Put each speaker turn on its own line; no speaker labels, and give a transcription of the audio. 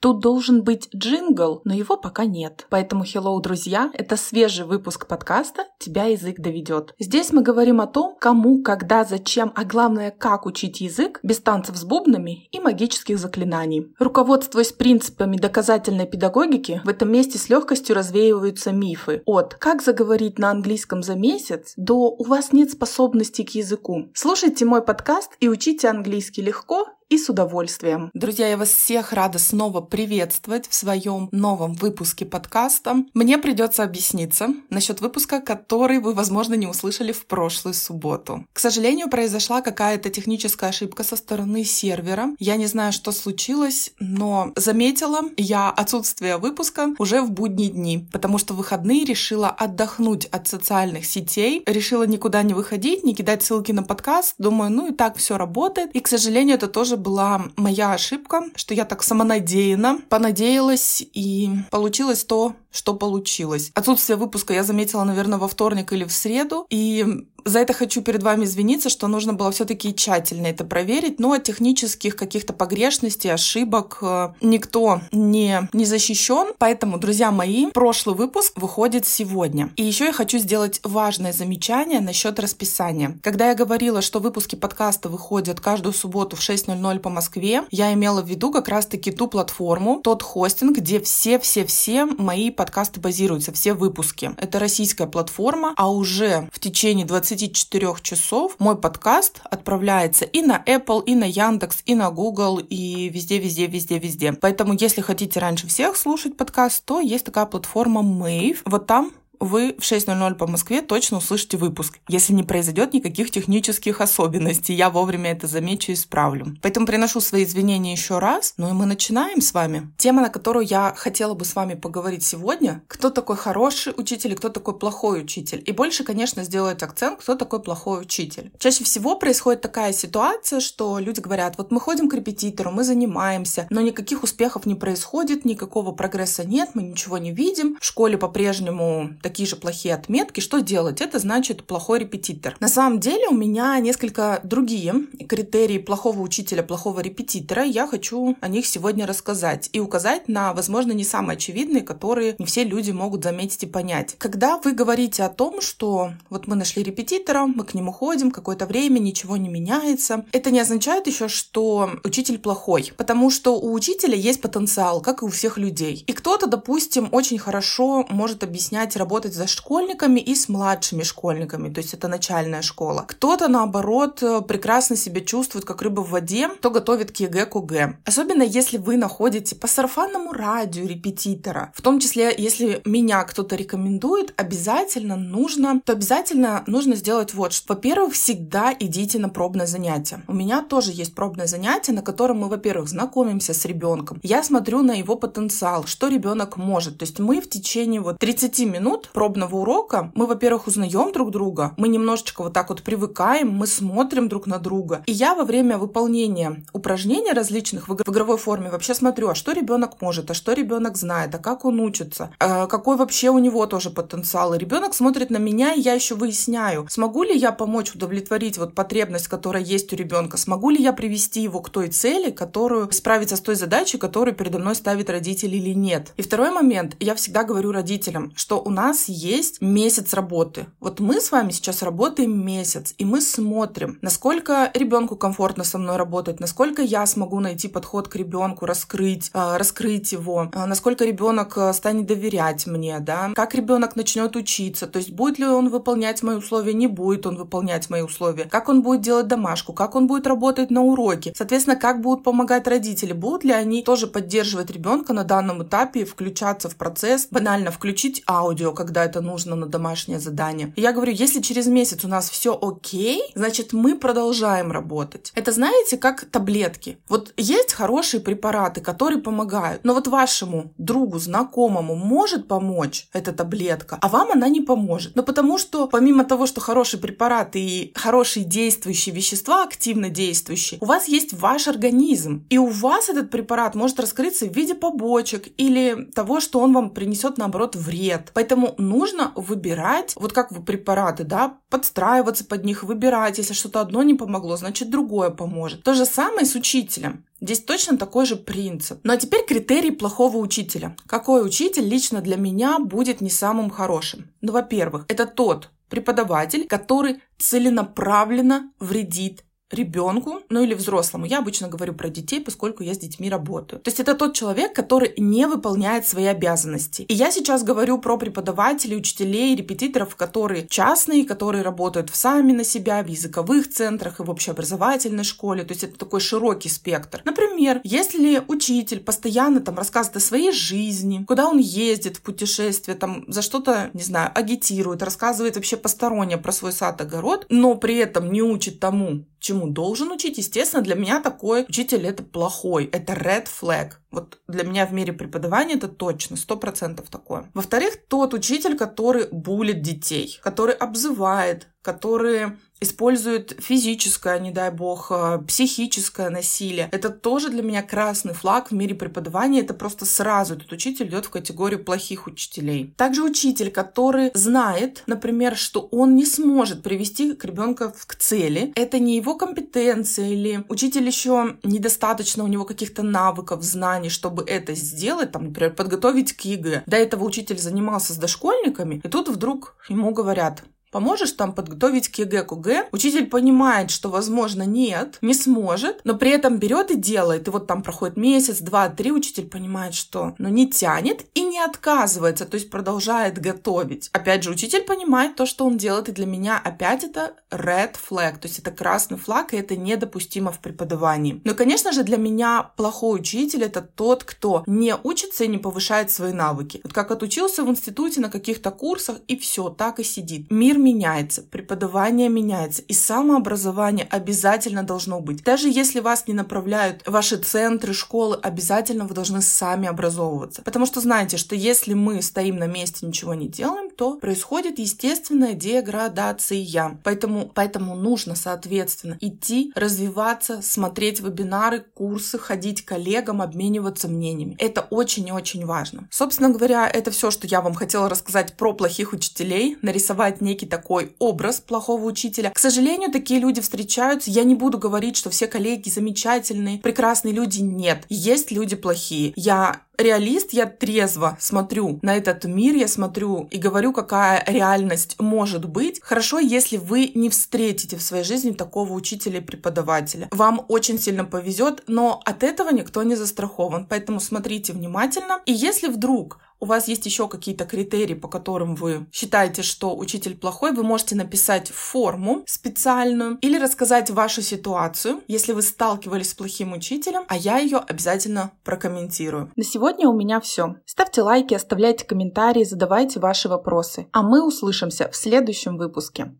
Тут должен быть джингл, но его пока нет. Поэтому, hello, друзья, это свежий выпуск подкаста «Тебя язык доведет». Здесь мы говорим о том, кому, когда, зачем, а главное, как учить язык без танцев с бубнами и магических заклинаний. Руководствуясь принципами доказательной педагогики, в этом месте с легкостью развеиваются мифы от «как заговорить на английском за месяц» до «у вас нет способностей к языку». Слушайте мой подкаст и учите английский легко и с удовольствием. Друзья, я вас всех рада снова приветствовать в своем новом выпуске подкаста. Мне придется объясниться насчет выпуска, который вы, возможно, не услышали в прошлую субботу. К сожалению, произошла какая-то техническая ошибка со стороны сервера. Я не знаю, что случилось, но заметила я отсутствие выпуска уже в будние дни, потому что в выходные решила отдохнуть от социальных сетей, решила никуда не выходить, не кидать ссылки на подкаст. Думаю, ну и так все работает. И, к сожалению, это тоже была моя ошибка, что я так самонадеянно понадеялась и получилось то, что получилось. Отсутствие выпуска я заметила, наверное, во вторник или в среду, и за это хочу перед вами извиниться, что нужно было все-таки тщательно это проверить, но от технических каких-то погрешностей, ошибок э, никто не, не защищен. Поэтому, друзья мои, прошлый выпуск выходит сегодня. И еще я хочу сделать важное замечание насчет расписания. Когда я говорила, что выпуски подкаста выходят каждую субботу в 6.00 по Москве, я имела в виду как раз-таки ту платформу, тот хостинг, где все-все-все мои подкасты базируются, все выпуски. Это российская платформа, а уже в течение 20 24 часов мой подкаст отправляется и на Apple, и на Яндекс, и на Google, и везде, везде, везде, везде. Поэтому, если хотите раньше всех слушать подкаст, то есть такая платформа Mave. Вот там вы в 6.00 по Москве точно услышите выпуск, если не произойдет никаких технических особенностей. Я вовремя это замечу и исправлю. Поэтому приношу свои извинения еще раз. Ну и мы начинаем с вами. Тема, на которую я хотела бы с вами поговорить сегодня. Кто такой хороший учитель и кто такой плохой учитель? И больше, конечно, сделать акцент, кто такой плохой учитель. Чаще всего происходит такая ситуация, что люди говорят, вот мы ходим к репетитору, мы занимаемся, но никаких успехов не происходит, никакого прогресса нет, мы ничего не видим. В школе по-прежнему такие же плохие отметки, что делать? Это значит плохой репетитор. На самом деле у меня несколько другие критерии плохого учителя, плохого репетитора. Я хочу о них сегодня рассказать и указать на, возможно, не самые очевидные, которые не все люди могут заметить и понять. Когда вы говорите о том, что вот мы нашли репетитора, мы к нему ходим какое-то время, ничего не меняется, это не означает еще, что учитель плохой, потому что у учителя есть потенциал, как и у всех людей. И кто-то, допустим, очень хорошо может объяснять работу работать с дошкольниками и с младшими школьниками, то есть это начальная школа. Кто-то, наоборот, э, прекрасно себя чувствует, как рыба в воде, кто готовит к ЕГЭ, к ОГЭ. Особенно, если вы находите по сарафанному радио репетитора. В том числе, если меня кто-то рекомендует, обязательно нужно, то обязательно нужно сделать вот что. Во-первых, всегда идите на пробное занятие. У меня тоже есть пробное занятие, на котором мы, во-первых, знакомимся с ребенком. Я смотрю на его потенциал, что ребенок может. То есть мы в течение вот 30 минут пробного урока мы, во-первых, узнаем друг друга, мы немножечко вот так вот привыкаем, мы смотрим друг на друга. И я во время выполнения упражнений различных в игровой форме вообще смотрю, а что ребенок может, а что ребенок знает, а как он учится, а какой вообще у него тоже потенциал. И ребенок смотрит на меня, и я еще выясняю, смогу ли я помочь удовлетворить вот потребность, которая есть у ребенка, смогу ли я привести его к той цели, которую справиться с той задачей, которую передо мной ставит родитель или нет. И второй момент, я всегда говорю родителям, что у нас нас есть месяц работы. Вот мы с вами сейчас работаем месяц, и мы смотрим, насколько ребенку комфортно со мной работать, насколько я смогу найти подход к ребенку, раскрыть, э, раскрыть его, э, насколько ребенок э, станет доверять мне, да, как ребенок начнет учиться, то есть будет ли он выполнять мои условия, не будет он выполнять мои условия, как он будет делать домашку, как он будет работать на уроке, соответственно, как будут помогать родители, будут ли они тоже поддерживать ребенка на данном этапе, включаться в процесс, банально включить аудио, когда это нужно на домашнее задание. я говорю, если через месяц у нас все окей, значит мы продолжаем работать. Это знаете, как таблетки. Вот есть хорошие препараты, которые помогают, но вот вашему другу, знакомому может помочь эта таблетка, а вам она не поможет. Но потому что помимо того, что хорошие препараты и хорошие действующие вещества, активно действующие, у вас есть ваш организм. И у вас этот препарат может раскрыться в виде побочек или того, что он вам принесет наоборот вред. Поэтому Нужно выбирать, вот как вы препараты, да, подстраиваться под них, выбирать. Если что-то одно не помогло, значит другое поможет. То же самое с учителем. Здесь точно такой же принцип. Ну а теперь критерий плохого учителя. Какой учитель лично для меня будет не самым хорошим? Ну, во-первых, это тот преподаватель, который целенаправленно вредит ребенку, ну или взрослому. Я обычно говорю про детей, поскольку я с детьми работаю. То есть это тот человек, который не выполняет свои обязанности. И я сейчас говорю про преподавателей, учителей, репетиторов, которые частные, которые работают в сами на себя, в языковых центрах и в общеобразовательной школе. То есть это такой широкий спектр. Например, если учитель постоянно там рассказывает о своей жизни, куда он ездит в путешествие, там за что-то, не знаю, агитирует, рассказывает вообще постороннее про свой сад-огород, но при этом не учит тому, чему должен учить. Естественно, для меня такой учитель это плохой, это red flag. Вот для меня в мире преподавания это точно, сто процентов такое. Во-вторых, тот учитель, который булит детей, который обзывает, который используют физическое, не дай бог, э, психическое насилие. Это тоже для меня красный флаг в мире преподавания. Это просто сразу этот учитель идет в категорию плохих учителей. Также учитель, который знает, например, что он не сможет привести к ребенка к цели. Это не его компетенция или учитель еще недостаточно у него каких-то навыков, знаний, чтобы это сделать, там, например, подготовить к ЕГЭ. До этого учитель занимался с дошкольниками, и тут вдруг ему говорят, Поможешь там подготовить к ЕГЭ, КГ? Учитель понимает, что, возможно, нет, не сможет, но при этом берет и делает. И вот там проходит месяц, два, три, учитель понимает, что ну, не тянет и не отказывается, то есть продолжает готовить. Опять же, учитель понимает то, что он делает, и для меня опять это red flag, то есть это красный флаг, и это недопустимо в преподавании. Но, конечно же, для меня плохой учитель это тот, кто не учится и не повышает свои навыки. Вот как отучился в институте на каких-то курсах, и все, так и сидит. Мир меняется, преподавание меняется, и самообразование обязательно должно быть. Даже если вас не направляют ваши центры, школы, обязательно вы должны сами образовываться. Потому что знаете, что если мы стоим на месте, ничего не делаем, то происходит естественная деградация. Поэтому, поэтому нужно, соответственно, идти, развиваться, смотреть вебинары, курсы, ходить к коллегам, обмениваться мнениями. Это очень и очень важно. Собственно говоря, это все, что я вам хотела рассказать про плохих учителей, нарисовать некий такой образ плохого учителя. К сожалению, такие люди встречаются. Я не буду говорить, что все коллеги замечательные, прекрасные люди. Нет, есть люди плохие. Я реалист, я трезво смотрю на этот мир, я смотрю и говорю, какая реальность может быть. Хорошо, если вы не встретите в своей жизни такого учителя и преподавателя. Вам очень сильно повезет, но от этого никто не застрахован. Поэтому смотрите внимательно. И если вдруг у вас есть еще какие-то критерии, по которым вы считаете, что учитель плохой, вы можете написать форму специальную или рассказать вашу ситуацию, если вы сталкивались с плохим учителем, а я ее обязательно прокомментирую.
На сегодня у меня все. Ставьте лайки, оставляйте комментарии, задавайте ваши вопросы. А мы услышимся в следующем выпуске.